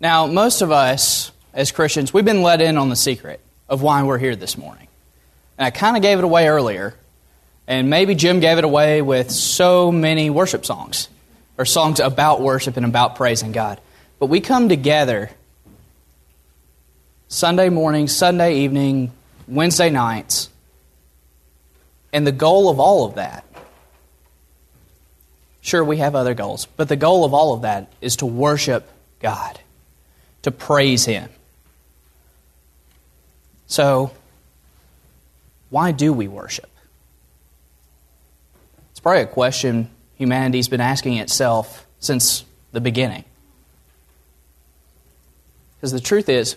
Now, most of us as Christians, we've been let in on the secret of why we're here this morning. And I kind of gave it away earlier, and maybe Jim gave it away with so many worship songs or songs about worship and about praising God. But we come together Sunday morning, Sunday evening, Wednesday nights, and the goal of all of that Sure, we have other goals, but the goal of all of that is to worship God, to praise Him. So, why do we worship? It's probably a question humanity's been asking itself since the beginning. Because the truth is,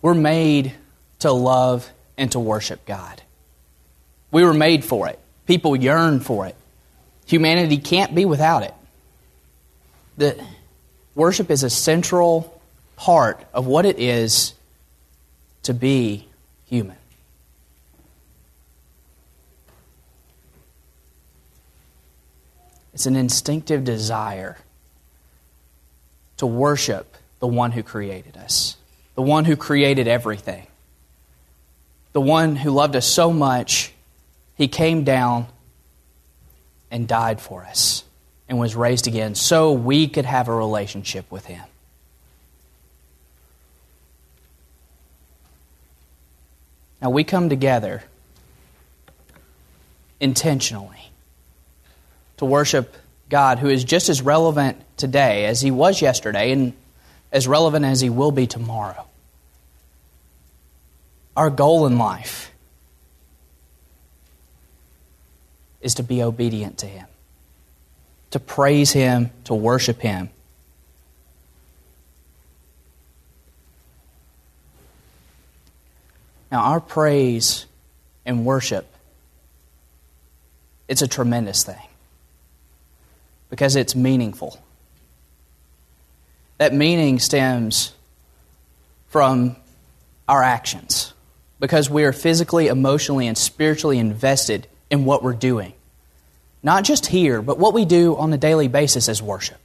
we're made to love and to worship God. We were made for it. People yearn for it. Humanity can't be without it. The worship is a central part of what it is to be human. It's an instinctive desire to worship the one who created us, the one who created everything, the one who loved us so much, he came down and died for us and was raised again so we could have a relationship with him. Now we come together intentionally to worship God who is just as relevant today as he was yesterday and as relevant as he will be tomorrow. Our goal in life is to be obedient to Him, to praise Him, to worship Him. Now, our praise and worship, it's a tremendous thing because it's meaningful. That meaning stems from our actions because we are physically, emotionally, and spiritually invested in what we're doing. Not just here, but what we do on a daily basis as worship.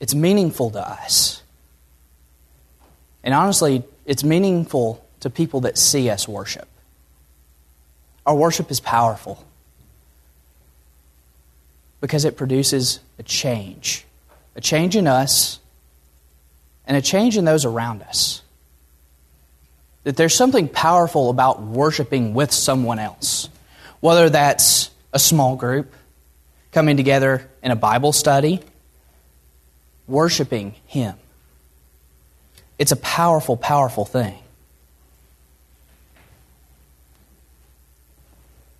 It's meaningful to us. And honestly, it's meaningful to people that see us worship. Our worship is powerful because it produces a change a change in us and a change in those around us. That there's something powerful about worshiping with someone else, whether that's a small group coming together in a Bible study, worshiping Him. It's a powerful, powerful thing.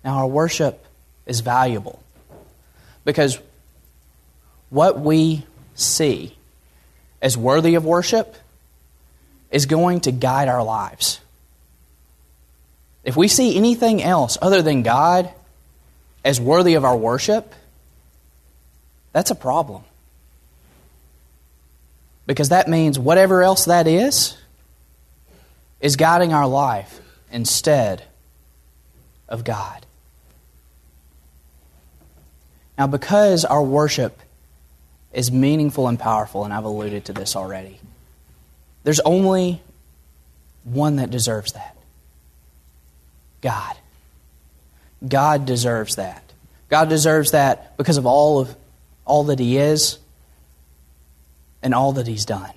Now, our worship is valuable because what we see as worthy of worship is going to guide our lives. If we see anything else other than God as worthy of our worship, that's a problem. Because that means whatever else that is, is guiding our life instead of God. Now, because our worship is meaningful and powerful, and I've alluded to this already, there's only one that deserves that God. God deserves that. God deserves that because of all of all that he is and all that he's done.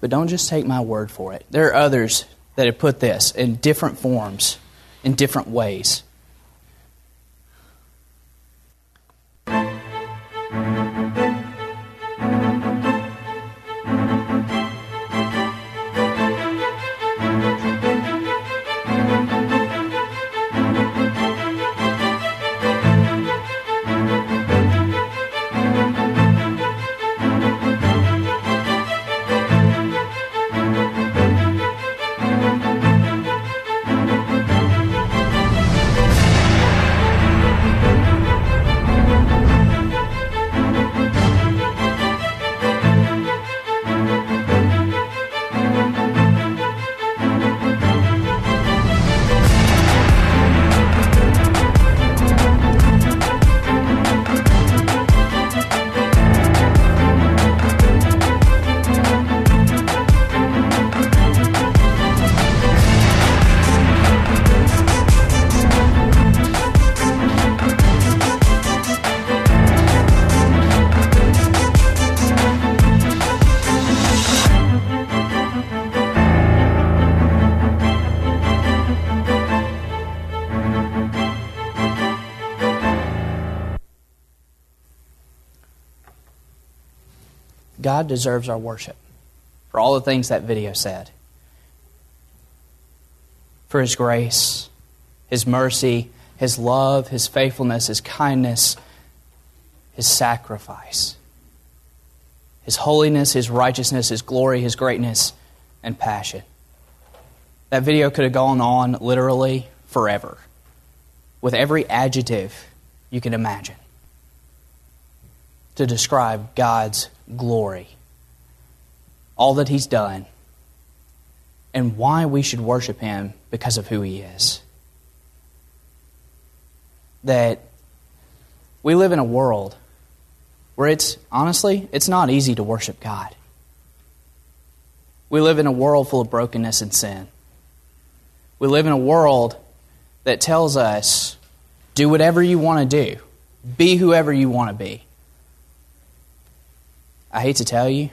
But don't just take my word for it. There are others that have put this in different forms, in different ways. God deserves our worship for all the things that video said. For His grace, His mercy, His love, His faithfulness, His kindness, His sacrifice, His holiness, His righteousness, His glory, His greatness, and passion. That video could have gone on literally forever with every adjective you can imagine to describe God's glory, all that He's done, and why we should worship Him because of who He is. That we live in a world where it's, honestly, it's not easy to worship God. We live in a world full of brokenness and sin. We live in a world that tells us do whatever you want to do, be whoever you want to be. I hate to tell you,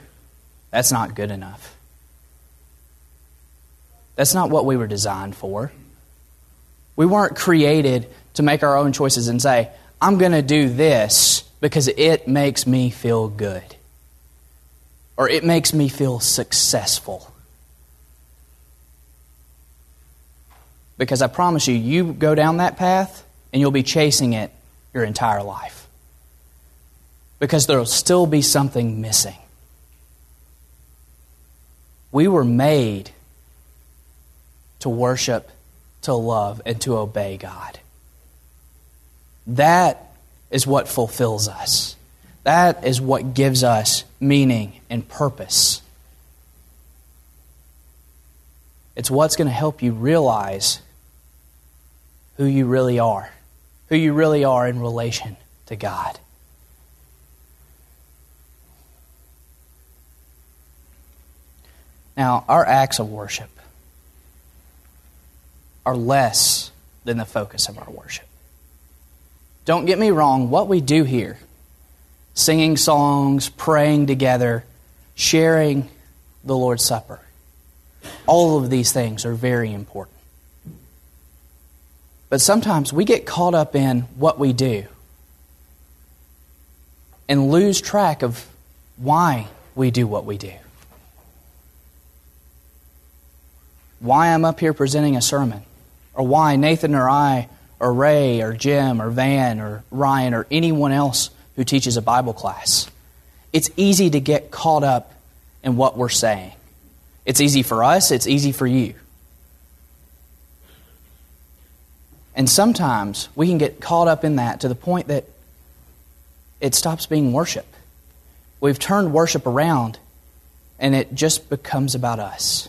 that's not good enough. That's not what we were designed for. We weren't created to make our own choices and say, I'm going to do this because it makes me feel good or it makes me feel successful. Because I promise you, you go down that path and you'll be chasing it your entire life because there will still be something missing. We were made to worship, to love, and to obey God. That is what fulfills us. That is what gives us meaning and purpose. It's what's going to help you realize who you really are, who you really are in relation to God. Now, our acts of worship are less than the focus of our worship. Don't get me wrong, what we do here, singing songs, praying together, sharing the Lord's Supper, all of these things are very important. But sometimes we get caught up in what we do and lose track of why we do what we do. Why I'm up here presenting a sermon, or why Nathan or I, or Ray, or Jim, or Van, or Ryan, or anyone else who teaches a Bible class. It's easy to get caught up in what we're saying. It's easy for us, it's easy for you. And sometimes we can get caught up in that to the point that it stops being worship. We've turned worship around and it just becomes about us.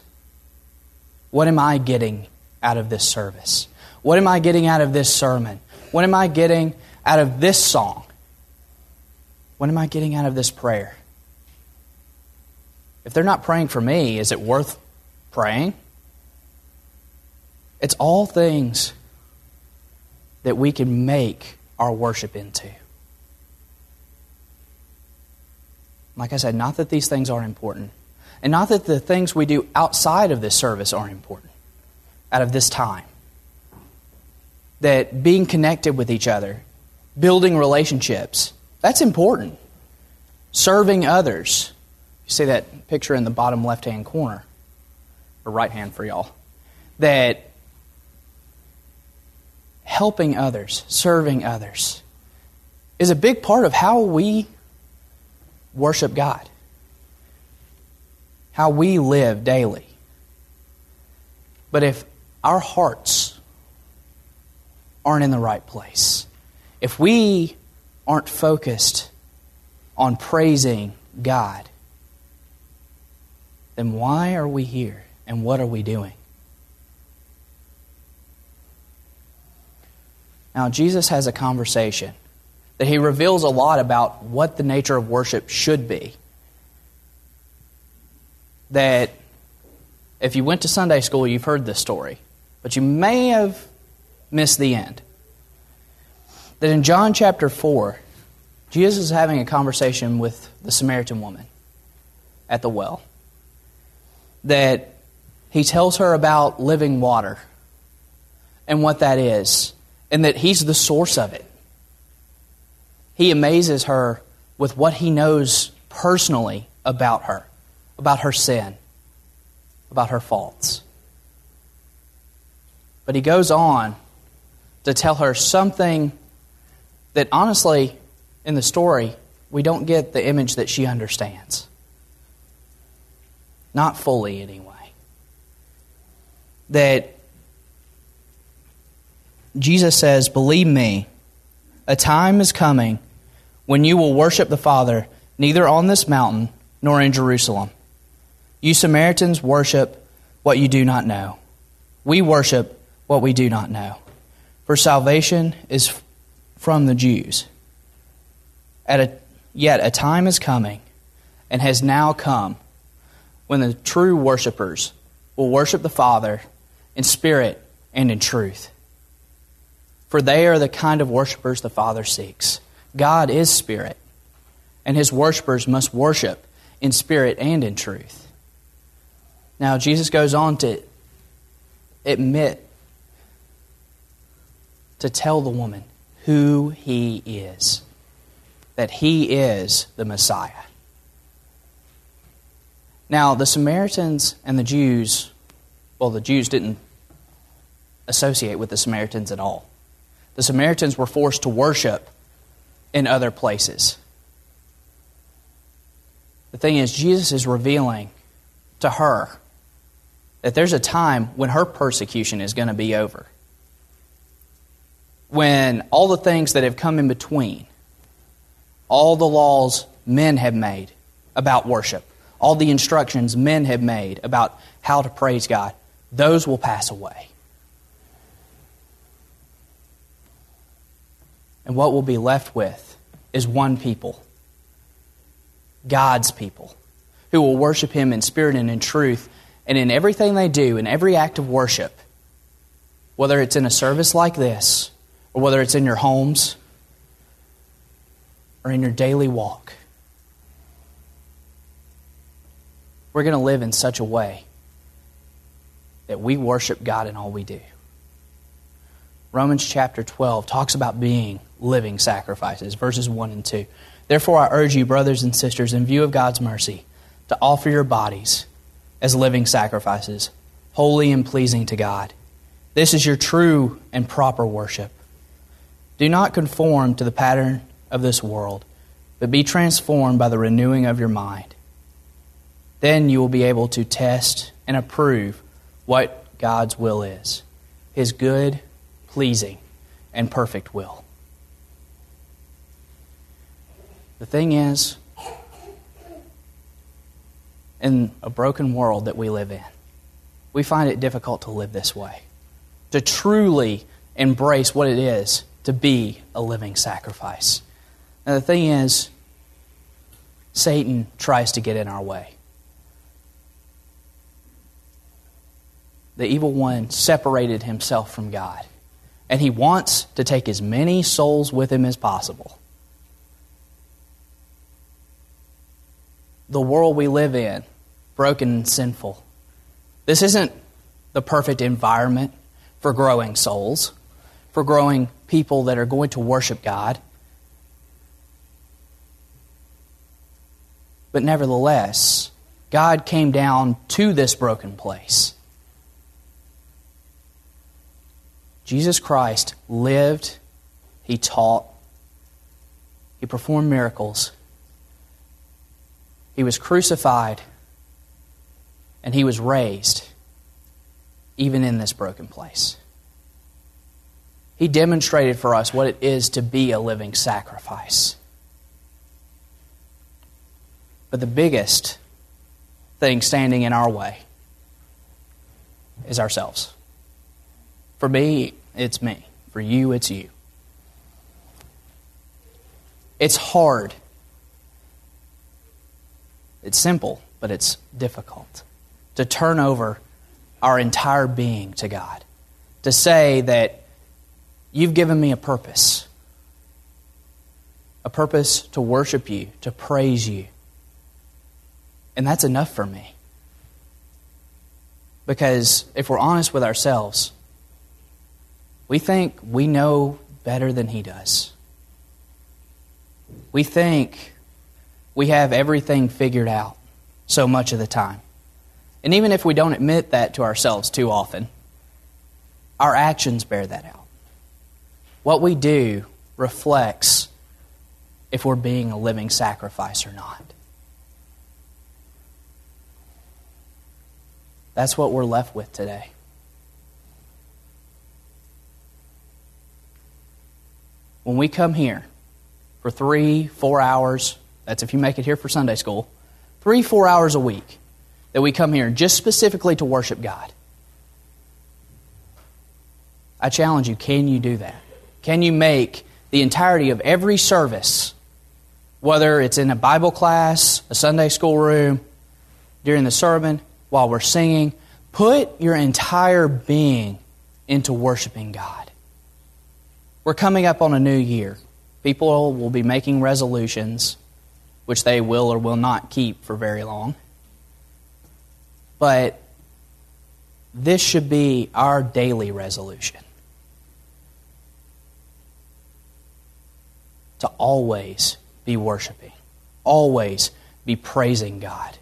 What am I getting out of this service? What am I getting out of this sermon? What am I getting out of this song? What am I getting out of this prayer? If they're not praying for me, is it worth praying? It's all things that we can make our worship into. Like I said, not that these things aren't important. And not that the things we do outside of this service aren't important, out of this time. That being connected with each other, building relationships, that's important. Serving others. You see that picture in the bottom left hand corner, or right hand for y'all. That helping others, serving others, is a big part of how we worship God how we live daily. But if our hearts aren't in the right place, if we aren't focused on praising God, then why are we here and what are we doing? Now, Jesus has a conversation that he reveals a lot about what the nature of worship should be that if you went to Sunday school, you've heard this story, but you may have missed the end. That in John chapter 4, Jesus is having a conversation with the Samaritan woman at the well. That he tells her about living water and what that is, and that he's the source of it. He amazes her with what he knows personally about her, about her sin, about her faults. But he goes on to tell her something that honestly, in the story, we don't get the image that she understands. Not fully, anyway. That Jesus says, Believe me, a time is coming when you will worship the Father neither on this mountain nor in Jerusalem. You Samaritans worship what you do not know. We worship what we do not know. For salvation is from the Jews. At a, yet a time is coming and has now come when the true worshippers will worship the Father in spirit and in truth. For they are the kind of worshippers the Father seeks. God is spirit, and his worshippers must worship in spirit and in truth. Now, Jesus goes on to admit, to tell the woman who he is, that he is the Messiah. Now, the Samaritans and the Jews, well, the Jews didn't associate with the Samaritans at all. The Samaritans were forced to worship in other places. The thing is, Jesus is revealing to her that there's a time when her persecution is going to be over. When all the things that have come in between, all the laws men have made about worship, all the instructions men have made about how to praise God, those will pass away. And what we'll be left with is one people God's people, who will worship Him in spirit and in truth, and in everything they do, in every act of worship, whether it's in a service like this, or whether it's in your homes, or in your daily walk. We're going to live in such a way that we worship God in all we do. Romans chapter 12 talks about being living sacrifices, verses 1 and 2. Therefore, I urge you, brothers and sisters, in view of God's mercy, to offer your bodies as living sacrifices, holy and pleasing to God. This is your true and proper worship. Do not conform to the pattern of this world, but be transformed by the renewing of your mind. Then you will be able to test and approve what God's will is His good, pleasing, and perfect will. The thing is, in a broken world that we live in, we find it difficult to live this way, to truly embrace what it is to be a living sacrifice. And the thing is, Satan tries to get in our way. The evil one separated himself from God, and he wants to take as many souls with him as possible. The world we live in, broken and sinful. This isn't the perfect environment for growing souls, for growing people that are going to worship God. But nevertheless, God came down to this broken place. Jesus Christ lived, He taught, He performed miracles, he was crucified and he was raised, even in this broken place. He demonstrated for us what it is to be a living sacrifice. But the biggest thing standing in our way is ourselves. For me, it's me. For you, it's you. It's hard it's simple, but it's difficult to turn over our entire being to God. To say that you've given me a purpose, a purpose to worship you, to praise you. And that's enough for me. Because if we're honest with ourselves, we think we know better than He does. We think we have everything figured out. so much of the time. And even if we don't admit that to ourselves too often, our actions bear that out. What we do reflects if we're being a living sacrifice or not. That's what we're left with today. When we come here for three, four hours, that's if you make it here for Sunday school, three, four hours a week that we come here just specifically to worship God. I challenge you can you do that? Can you make the entirety of every service, whether it's in a Bible class, a Sunday school room, during the sermon, while we're singing, put your entire being into worshiping God? We're coming up on a new year. People will be making resolutions, which they will or will not keep for very long. But this should be our daily resolution to always be worshiping, always be praising God,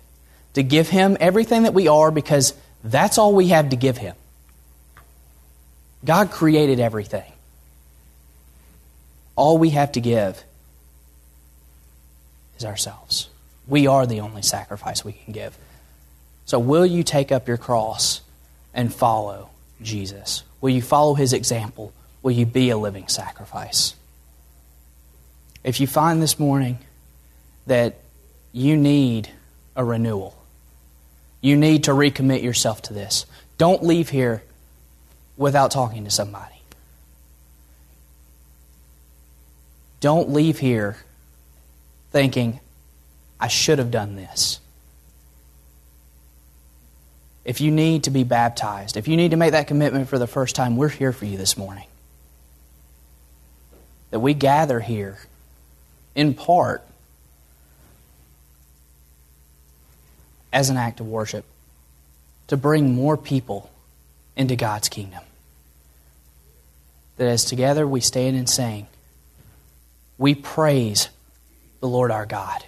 to give Him everything that we are because that's all we have to give Him. God created everything. All we have to give is ourselves. We are the only sacrifice we can give. So, will you take up your cross and follow Jesus? Will you follow his example? Will you be a living sacrifice? If you find this morning that you need a renewal, you need to recommit yourself to this, don't leave here without talking to somebody. Don't leave here thinking, I should have done this if you need to be baptized, if you need to make that commitment for the first time, we're here for you this morning. That we gather here in part as an act of worship to bring more people into God's kingdom. That as together we stand and sing, we praise the Lord our God.